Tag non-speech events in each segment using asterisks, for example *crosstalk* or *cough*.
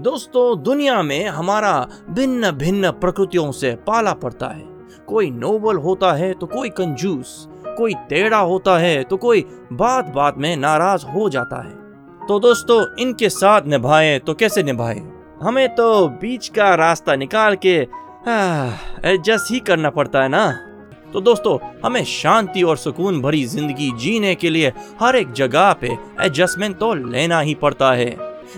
दोस्तों, दुनिया में हमारा भिन्न भिन्न प्रकृतियों से पाला पड़ता है। कोई नोबल होता है तो कोई कंजूस, कोई टेढ़ा होता है तो कोई बात बात में नाराज़ हो जाता है। तो दोस्तों, इनके साथ निभाए तो कैसे निभाए? हमें तो बीच का रास्ता निकाल के एडजस्ट ही करना पड़ता है ना? तो दोस्तों, हमें शांति और सुकून भरी ज़िंदगी जीने के लिए हर एक जगह पे एडजस्टमेंट तो लेना ही पड़ता है।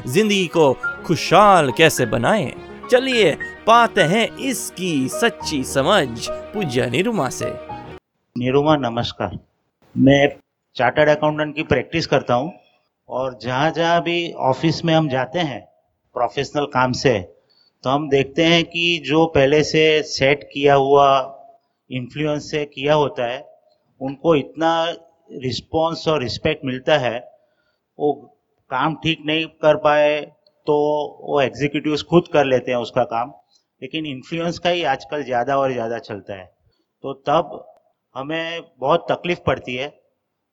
ज़िंदगी को खुशहाल कैसे बनाएँ? चलिए पाते हैं इसकी सच्ची समझ पूज्य निरुमा से। निरुमा, नमस्कार। मैं चार्टर्ड अकाउंटेंट की प्रैक्टिस करता हूँ और जहाँ जहाँ भी ऑफ़िस में हम जाते हैं, प्रोफेशनल काम से तो हम देखते हैं कि जो पहले से सेट किया हुआ इन्फ्लुएंस से किया होता है, उनको इतना रिस्पॉन्स और रिस्पेक्ट मिलता है, वो काम ठीक नहीं कर पाए तो वो एग्जीक्यूटिव खुद कर लेते हैं उसका काम, लेकिन इन्फ्लुएंस का ही आजकल ज़्यादा और ज़्यादा चलता है। तो तब हमें बहुत तकलीफ़ पड़ती है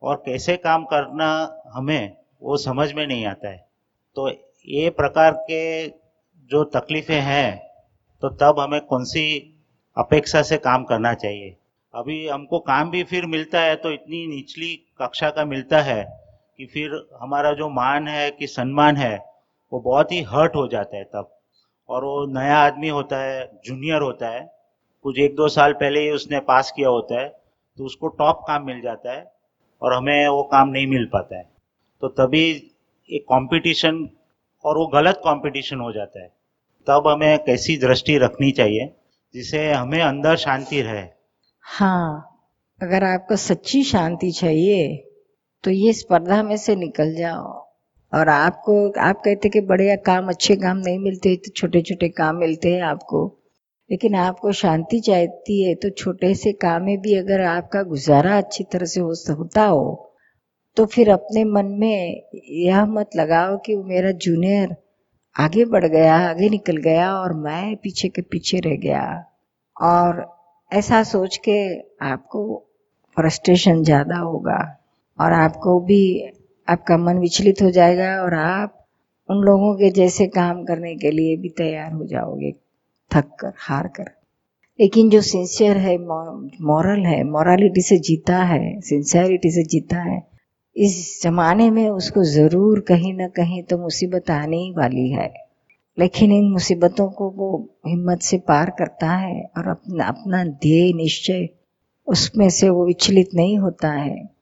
और कैसे काम करना हमें वो समझ में नहीं आता है। तो ये प्रकार के जो तकलीफ़ें हैं तो तब हमें कौन सी अपेक्षा से काम करना चाहिए? अभी हमको काम भी फिर मिलता है तो इतनी निचली कक्षा का मिलता है कि फिर हमारा जो मान है कि सम्मान है वो बहुत ही हर्ट हो जाता है तब। और वो नया आदमी होता है जूनियर होता है, कुछ एक दो साल पहले ही उसने पास किया होता है तो उसको टॉप काम मिल जाता है और हमें वो काम नहीं मिल पाता है। तो तभी एक कंपटीशन और वो गलत कंपटीशन हो जाता है। तब हमें कैसी दृष्टि रखनी चाहिए जिसे हमें अंदर शांति रहे। हाँ अगर आपको सच्ची शांति चाहिए तो ये स्पर्धा में से निकल जाओ। और आपको, आप कहते कि बड़े काम, अच्छे काम नहीं मिलते तो छोटे छोटे काम मिलते हैं आपको। लेकिन आपको शांति चाहती है तो छोटे से काम में भी अगर आपका गुजारा अच्छी तरह से हो, होता हो तो फिर अपने मन में यह मत लगाओ कि मेरा जूनियर आगे बढ़ गया, आगे निकल गया और मैं पीछे के पीछे रह गया। और ऐसा सोच के आपको फ्रस्ट्रेशन ज़्यादा होगा और आपको भी आपका मन विचलित हो जाएगा और आप उन लोगों के जैसे काम करने के लिए भी तैयार हो जाओगे, थक कर, हार कर। लेकिन जो सिंसियर है मॉरल है मॉरलिटी से जीता है सिंसियरिटी से जीता है, इस जमाने में उसको ज़रूर कहीं ना कहीं तो मुसीबत आने ही वाली है। लेकिन इन मुसीबतों को वो हिम्मत से पार करता है और अपना अपना ध्येय निश्चय उसमें से वो विचलित नहीं होता है।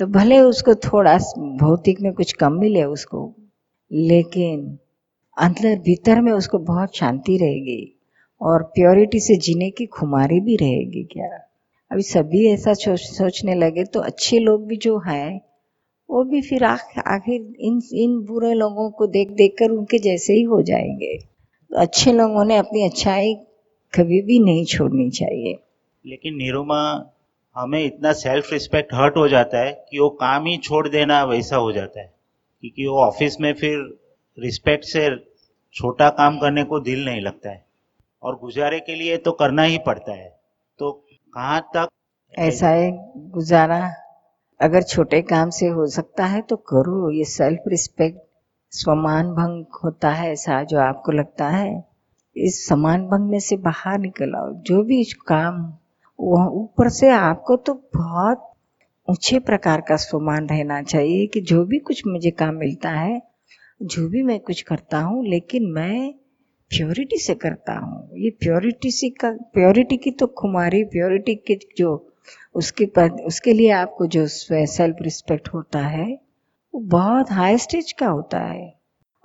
तो भले उसको थोड़ा भौतिक में कुछ कम मिले उसको, लेकिन अंदर भीतर में उसको बहुत शांति रहेगी और प्योरिटी से जीने की खुमारी भी रहेगी क्या? अभी सभी ऐसा सोचने लगे तो अच्छे लोग भी जो हैं, वो भी फिर आखिर इन इन बुरे लोगों को देख देख कर उनके जैसे ही हो जाएँगे। तो अच्छे लोगों ने अपनी अच्छाई कभी भी नहीं छोड़नी चाहिए। लेकिन निरुमा हमें इतना सेल्फ रिस्पेक्ट हर्ट हो जाता है कि वो काम ही छोड़ देना वैसा हो जाता है। क्योंकि वो ऑफ़िस में फिर रिस्पेक्ट से छोटा काम करने को दिल नहीं लगता है। और गुजारे के लिए तो करना ही पड़ता है। तो कहाँ तक ऐसा है गुजारा। अगर छोटे काम से हो सकता है तो करो। ये सेल्फ रिस्पेक्ट स्वमान भंग होता है ऐसा जो आपको लगता है। इस समान भंग में से बाहर निकल आओ। जो भी काम ऊपर से आपको तो बहुत ऊँचे प्रकार का स्वमान रहना चाहिए कि जो भी कुछ मुझे काम मिलता है, जो भी मैं कुछ करता हूँ, लेकिन मैं प्योरिटी से करता हूँ। ये प्योरिटी से का प्योरिटी की तो खुमारी प्योरिटी के जो उसके पर उसके लिए आपको जो सेल्फ रिस्पेक्ट होता है, वो बहुत हाई स्टेज का होता है।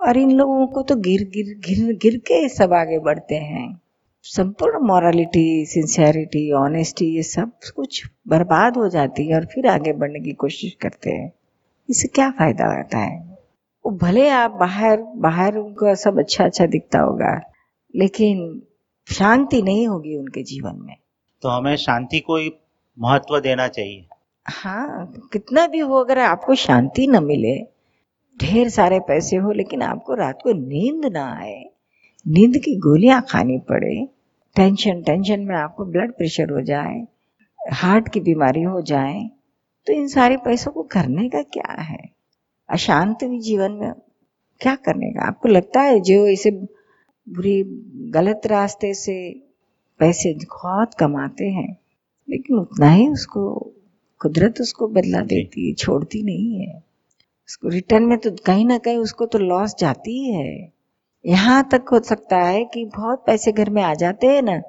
और इन लोगों को तो गिर गिर गिर गिर के सब आगे बढ़ते हैं। संपूर्ण मॉरलिटी सिंसियरिटी ऑनेस्टी ये सब कुछ बर्बाद हो जाती है और फिर आगे बढ़ने की कोशिश करते हैं। इससे क्या फ़ायदा होता है? वो भले आप बाहर बाहर उनको सब अच्छा अच्छा दिखता होगा लेकिन शांति नहीं होगी उनके जीवन में। तो हमें शांति को ही महत्व देना चाहिए। हाँ कितना भी हो अगर आपको शांति न मिले ढेर सारे पैसे हो लेकिन आपको रात को नींद ना आए नींद की गोलियाँ खानी पड़े टेंशन टेंशन में आपको ब्लड प्रेशर हो जाए हार्ट की बीमारी हो जाए तो इन सारे पैसों को करने का क्या है? अशांत भी जीवन में क्या करने का? आपको लगता है जो इसे बुरी गलत रास्ते से पैसे बहुत कमाते हैं लेकिन उतना ही उसको कुदरत उसको बदला देती है छोड़ती नहीं है। उसको रिटर्न में तो कहीं ना कहीं उसको तो लॉस जाती ही है। यहाँ तक हो सकता है कि बहुत पैसे घर में आ जाते हैं ना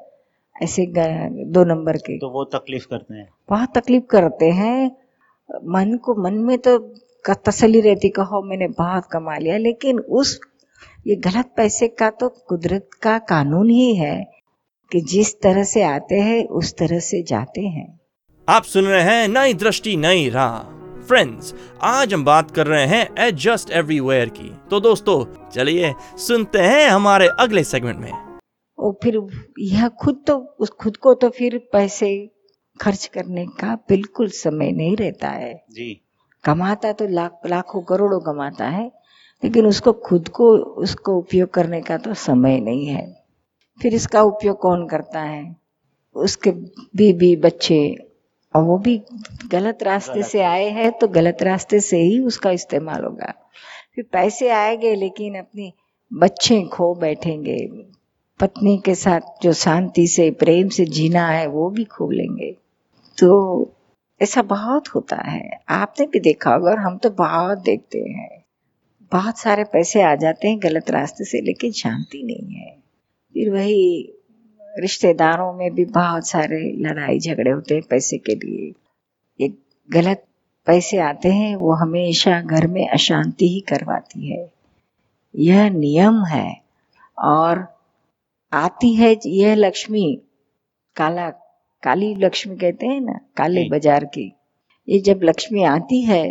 ऐसे दो नंबर के। तो वो तकलीफ़ करते हैं। बहुत तकलीफ़ करते हैं। मन को मन में तो तसली रहती कहो मैंने बहुत कमा लिया लेकिन उस ये गलत पैसे का तो कुदरत का कानून ही है कि जिस तरह से आते हैं उस तरह से जाते हैं। आप सुन रहे हैं नई दृष्टि नई राह। फ्रेंड्स आज हम बात कर रहे हैं एडजस्ट एवरीवेयर की। तो दोस्तों चलिए सुनते हैं हमारे अगले सेगमेंट में। और फिर यह खुद तो उस खुद को तो फिर पैसे खर्च करने का बिल्कुल समय नहीं रहता है। जी। कमाता तो लाख लाखों करोड़ों कमाता है लेकिन उसको खुद को उसको उपयोग करने का तो समय नहीं है। फिर इसका उपयोग कौन करता है? उसके बीबी बच्चे और वो भी गलत रास्ते। से आए हैं तो गलत रास्ते से ही उसका इस्तेमाल होगा। फिर पैसे आएँगे लेकिन अपनी बच्चे खो बैठेंगे। पत्नी के साथ जो शांति से प्रेम से जीना है वो भी खो लेंगे। तो ऐसा बहुत होता है। आपने भी देखा होगा और हम तो बहुत देखते हैं। बहुत सारे पैसे आ जाते हैं गलत रास्ते से लेकिन शांति नहीं है। फिर वही रिश्तेदारों में भी बहुत सारे लड़ाई झगड़े होते हैं पैसे के लिए। ये गलत पैसे आते हैं वो हमेशा घर में अशांति ही करवाती है। यह नियम है और आती है यह लक्ष्मी काला काली लक्ष्मी कहते हैं ना काले बाज़ार की। ये जब लक्ष्मी आती है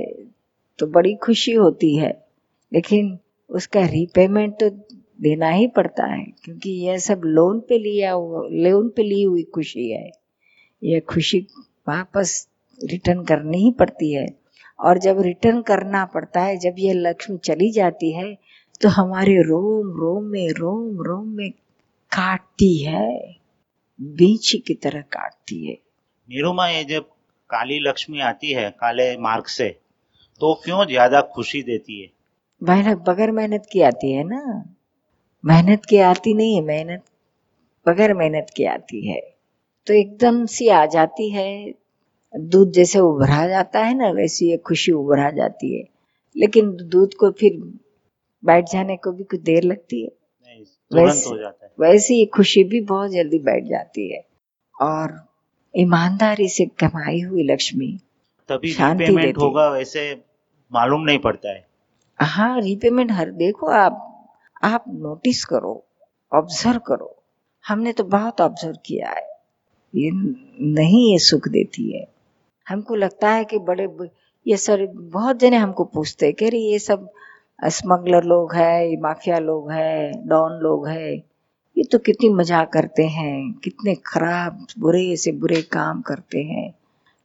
तो बड़ी खुशी होती है लेकिन उसका रीपेमेंट तो देना ही पड़ता है क्योंकि यह सब लोन पे लिया हुआ लोन पे ली हुई खुशी है। यह खुशी वापस रिटर्न करनी ही पड़ती है। और जब रिटर्न करना पड़ता है जब यह लक्ष्मी चली जाती है तो हमारे रोम रोम में रोम रोम में काटती है बीच की तरह काटती है। निरुमा ये जब काली लक्ष्मी आती है काले मार्ग से तो क्यों ज़्यादा खुशी देती है? मेहनत बगैर मेहनत की आती है ना। मेहनत की आती नहीं है मेहनत बगैर मेहनत की आती है। तो एकदम सी आ जाती है दूध जैसे उभरा जाता है ना वैसी ये खुशी उभरा जाती है। लेकिन दूध को फिर बैठ जाने को भी कुछ देर लगती है। नहीं, वैसे- हो जाता है। वैसे खुशी भी बहुत जल्दी बैठ जाती है। और ईमानदारी से कमाई हुई लक्ष्मी तभी शांति होगा वैसे मालूम नहीं पड़ता है। हाँ रीपेमेंट हर देखो आप आप नोटिस करो ऑब्ज़र्व करो। हमने तो बहुत ऑब्ज़र्व किया है। ये नहीं ये सुख देती है। हमको लगता है कि बड़े ये सर, बहुत जने हमको पूछते हैं कि अरे ये सब स्मगलर लोग है, ये माफिया लोग है डॉन लोग है, ये तो कितनी मज़ाक करते हैं, कितने खराब, बुरे से बुरे काम करते हैं,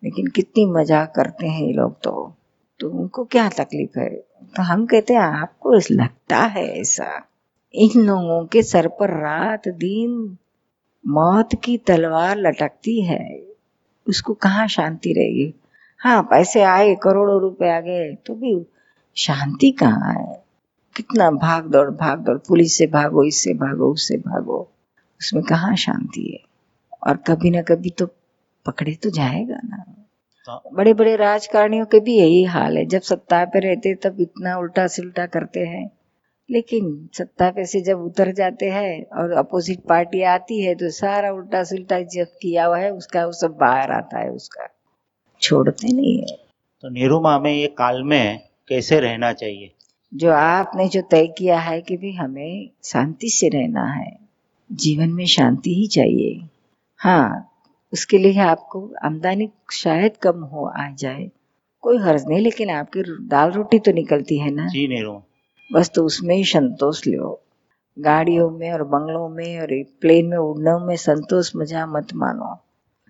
लेकिन कितनी मज़ाक करते हैं ये लोग तो। तो उनको क्या तकलीफ़ है? तो हम कहते हैं, आपको लगता है ऐसा। इन लोगों के सर पर रात दिन मौत की तलवार लटकती है। उसको कहाँ शांति रहेगी? हाँ पैसे आए करोड़ों रुपए आ गए तो भी शांति कहाँ है? कितना भाग दौड़ भाग दौड़ पुलिस से भागो इससे भागो उससे भागो। उसमें कहाँ शांति है? और कभी ना कभी तो पकड़े तो जाएगा ना। तो बड़े बड़े राजकारणियों के भी यही हाल है। जब सत्ता पे रहते तब इतना उल्टा सिल्टा करते हैं। लेकिन सत्ता पे से जब उतर जाते हैं और अपोजिट पार्टी आती है तो सारा उल्टा सिल्टा जब किया हुआ है उसका वो सब बाहर आता है उसका छोड़ते नहीं है। तो निरुमा में ये काल में कैसे रहना चाहिए? जो आपने जो तय किया है कि भी हमें शांति से रहना है जीवन में शांति ही चाहिए। हाँ उसके लिए आपको आमदनी शायद कम हो आ जाए। कोई हर्ज नहीं लेकिन आपकी दाल रोटी तो निकलती है ना। जी निरुमा बस तो उसमें ही संतोष लो गाड़ियों में और बंगलों में और प्लेन में उड़ने में संतोष मज़ा मत मानो।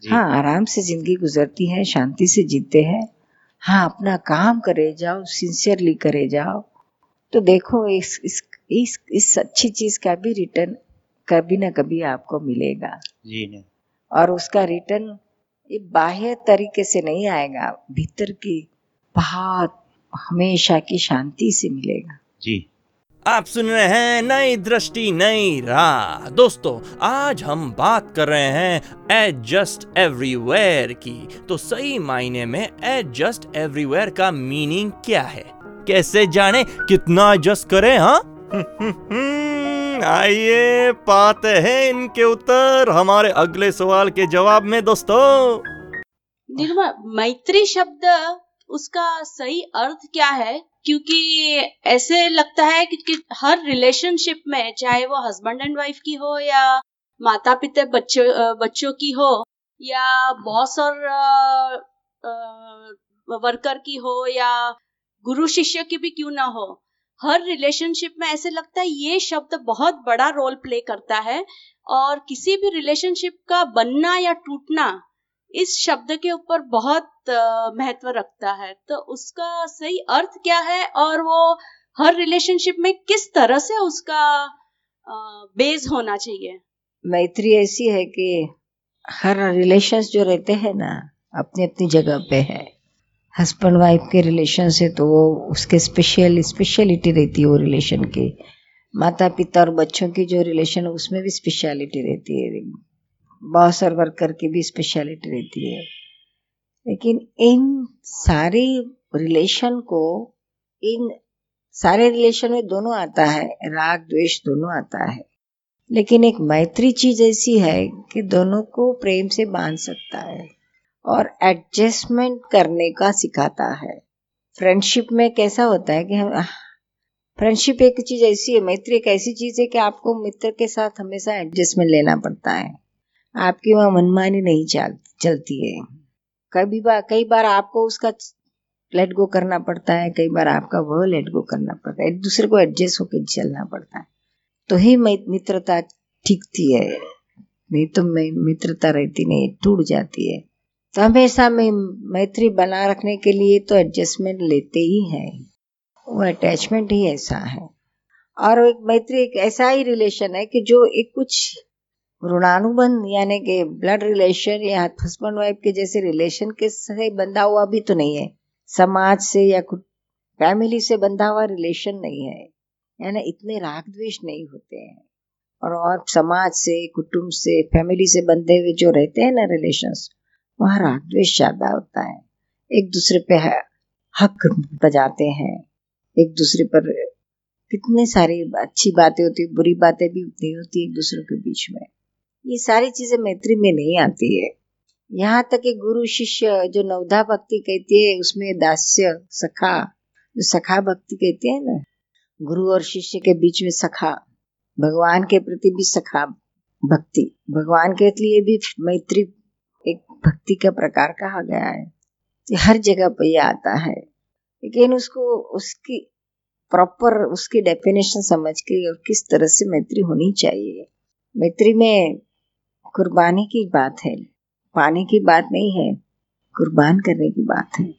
हाँ आराम से ज़िंदगी गुजरती है शांति से जीते हैं। हाँ अपना काम करे जाओ सिंसियरली करे जाओ। तो देखो इस इस इस इस अच्छी चीज़ का भी रिटर्न कभी ना कभी आपको मिलेगा। जी नहीं और उसका रिटर्न ये बाह्य तरीके से नहीं आएगा भीतर की बहुत हमेशा की शांति से मिलेगा। जी। आप सुन रहे हैं नई दृष्टि नई राह। दोस्तों आज हम बात कर रहे हैं एडजस्ट एवरीवेयर की। तो सही मायने में एडजस्ट एवरीवेयर का मीनिंग क्या है? कैसे जाने? कितना एडजस्ट करें हाँ? *laughs* आइए पाते हैं इनके उत्तर। हमारे अगले सवाल के जवाब में दोस्तों। निर्मा मैत्री शब्द उसका सही अर्थ क्या है? क्योंकि ऐसे लगता है कि, कि हर रिलेशनशिप में चाहे वो हस्बैंड एंड वाइफ की हो या माता पिता बच्चों बच्चों की हो या बॉस और वर्कर की हो या गुरु शिष्य की भी क्यों ना हो हर रिलेशनशिप में ऐसे लगता है ये शब्द बहुत बड़ा रोल प्ले करता है और किसी भी रिलेशनशिप का बनना या टूटना इस शब्द के ऊपर बहुत महत्व रखता है। तो उसका सही अर्थ क्या है और वो हर रिलेशनशिप में किस तरह से उसका बेस होना चाहिए? मैत्री ऐसी है कि हर रिलेशंस जो रहते हैं ना अपनी अपनी जगह पे है। हस्बैंड वाइफ के रिलेशन से तो वो उसके स्पेशल स्पेशलिटी रहती है वो रिलेशन की। माता पिता और बच्चों की जो रिलेशन है उसमें भी स्पेशलिटी रहती है। बॉस और वर्कर की भी स्पेशलिटी रहती है। लेकिन इन सारी रिलेशन को, इन सारे रिलेशन में दोनों आता है, राग द्वेष दोनों आता है। लेकिन एक मैत्री चीज़ ऐसी है कि दोनों को प्रेम से बाँध सकता है और एडजस्टमेंट करने का सिखाता है। फ्रेंडशिप में कैसा होता है कि हम फ्रेंडशिप एक चीज़ ऐसी है, मैत्री एक ऐसी चीज़ है कि आपको मित्र के साथ हमेशा एडजस्टमेंट लेना पड़ता है। आपकी वहाँ मनमानी नहीं चल, चलती है। कभी बार कई बार आपको उसका लेट गो करना पड़ता है, कई बार आपका वह लेट गो करना पड़ता है, एक दूसरे को एडजस्ट होकर चलना पड़ता है। तो ही मित्रता टिकती है, नहीं तो मित्रता रहती नहीं, टूट जाती है। तो हमेशा में, मैत्री बना रखने के लिए तो एडजस्टमेंट लेते ही हैं। वो अटैचमेंट ही ऐसा है। और एक मैत्री एक ऐसा ही रिलेशन है कि जो एक कुछ ऋणानुबंध, यानी कि ब्लड रिलेशन या हस्बैंड वाइफ के जैसे रिलेशन के से बंधा हुआ भी तो नहीं है। समाज से या फैमिली से बंधा हुआ रिलेशन नहीं है। यानी इतने राग द्वेष नहीं होते हैं। और और समाज से, कुटुंब से फैमिली से बंधे हुए जो रहते हैं ना रिलेशंस वहाँ राग द्वेष ज़्यादा होता है। एक दूसरे पे हक बजाते हैं। एक दूसरे पर कितने सारी अच्छी बातें होती है, बुरी बातें भी उतनी होती है एक दूसरे के बीच में। ये सारी चीज़ें मैत्री में नहीं आती है। यहाँ तक कि गुरु शिष्य जो नवधा भक्ति कहती है, उसमें दास्य सखा, जो सखा भक्ति कहते हैं ना, गुरु और शिष्य के बीच में सखा, भगवान के प्रति भी सखा भक्ति। भगवान के लिए भी मैत्री एक भक्ति का प्रकार कहा गया है। हर जगह पर ये आता है। लेकिन उसको, उसकी प्रॉपर, उसकी डेफिनेशन समझ के किस तरह से मैत्री होनी चाहिए। मैत्री में कुर्बानी की बात है। पाने की बात नहीं है, कुर्बान करने की बात है।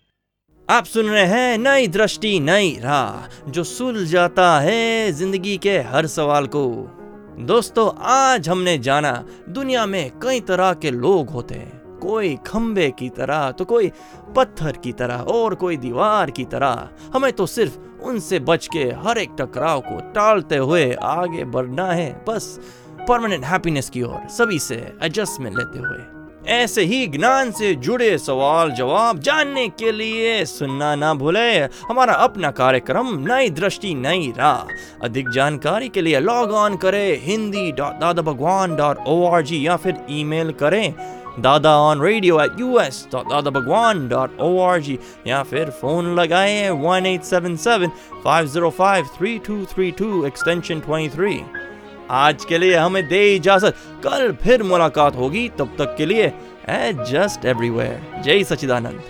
आप सुन रहे हैं नई दृष्टि, नई राह, जो सुलझाता है ज़िंदगी के हर सवाल को। दोस्तों, आज हमने जाना दुनिया में कई तरह के लोग होते हैं। कोई खंबे की तरह तो कोई पत्थर की तरह, और कोई दीवार की तरह। हमें तो सिर्फ़ उनसे बच के हर एक टकराव को टालते हुए आगे बढ़ना है। बस परमानेंट हैप्पीनेस की ओर, सभी से एडजस्टमेंट लेते हुए। ऐसे ही ज्ञान से जुड़े सवाल जवाब जानने के लिए सुनना ना भूले। हमारा अपना कार्यक्रम, नई दृष्टि, नई राह। अधिक जानकारी के लिए लॉग ऑन करें Hindi dot Dada Bhagwan dot O R G या फिर ईमेल करें Dada on radio at U S dot Dada Bhagwan dot O R G या फिर फ़ोन लगाए one eight seven seven five zero five three two three two extension twenty three आज के लिए हमें दे इजाज़त। कल फिर मुलाकात होगी, तब तक के लिए जस्ट एवरीवेयर जय सचिदानंद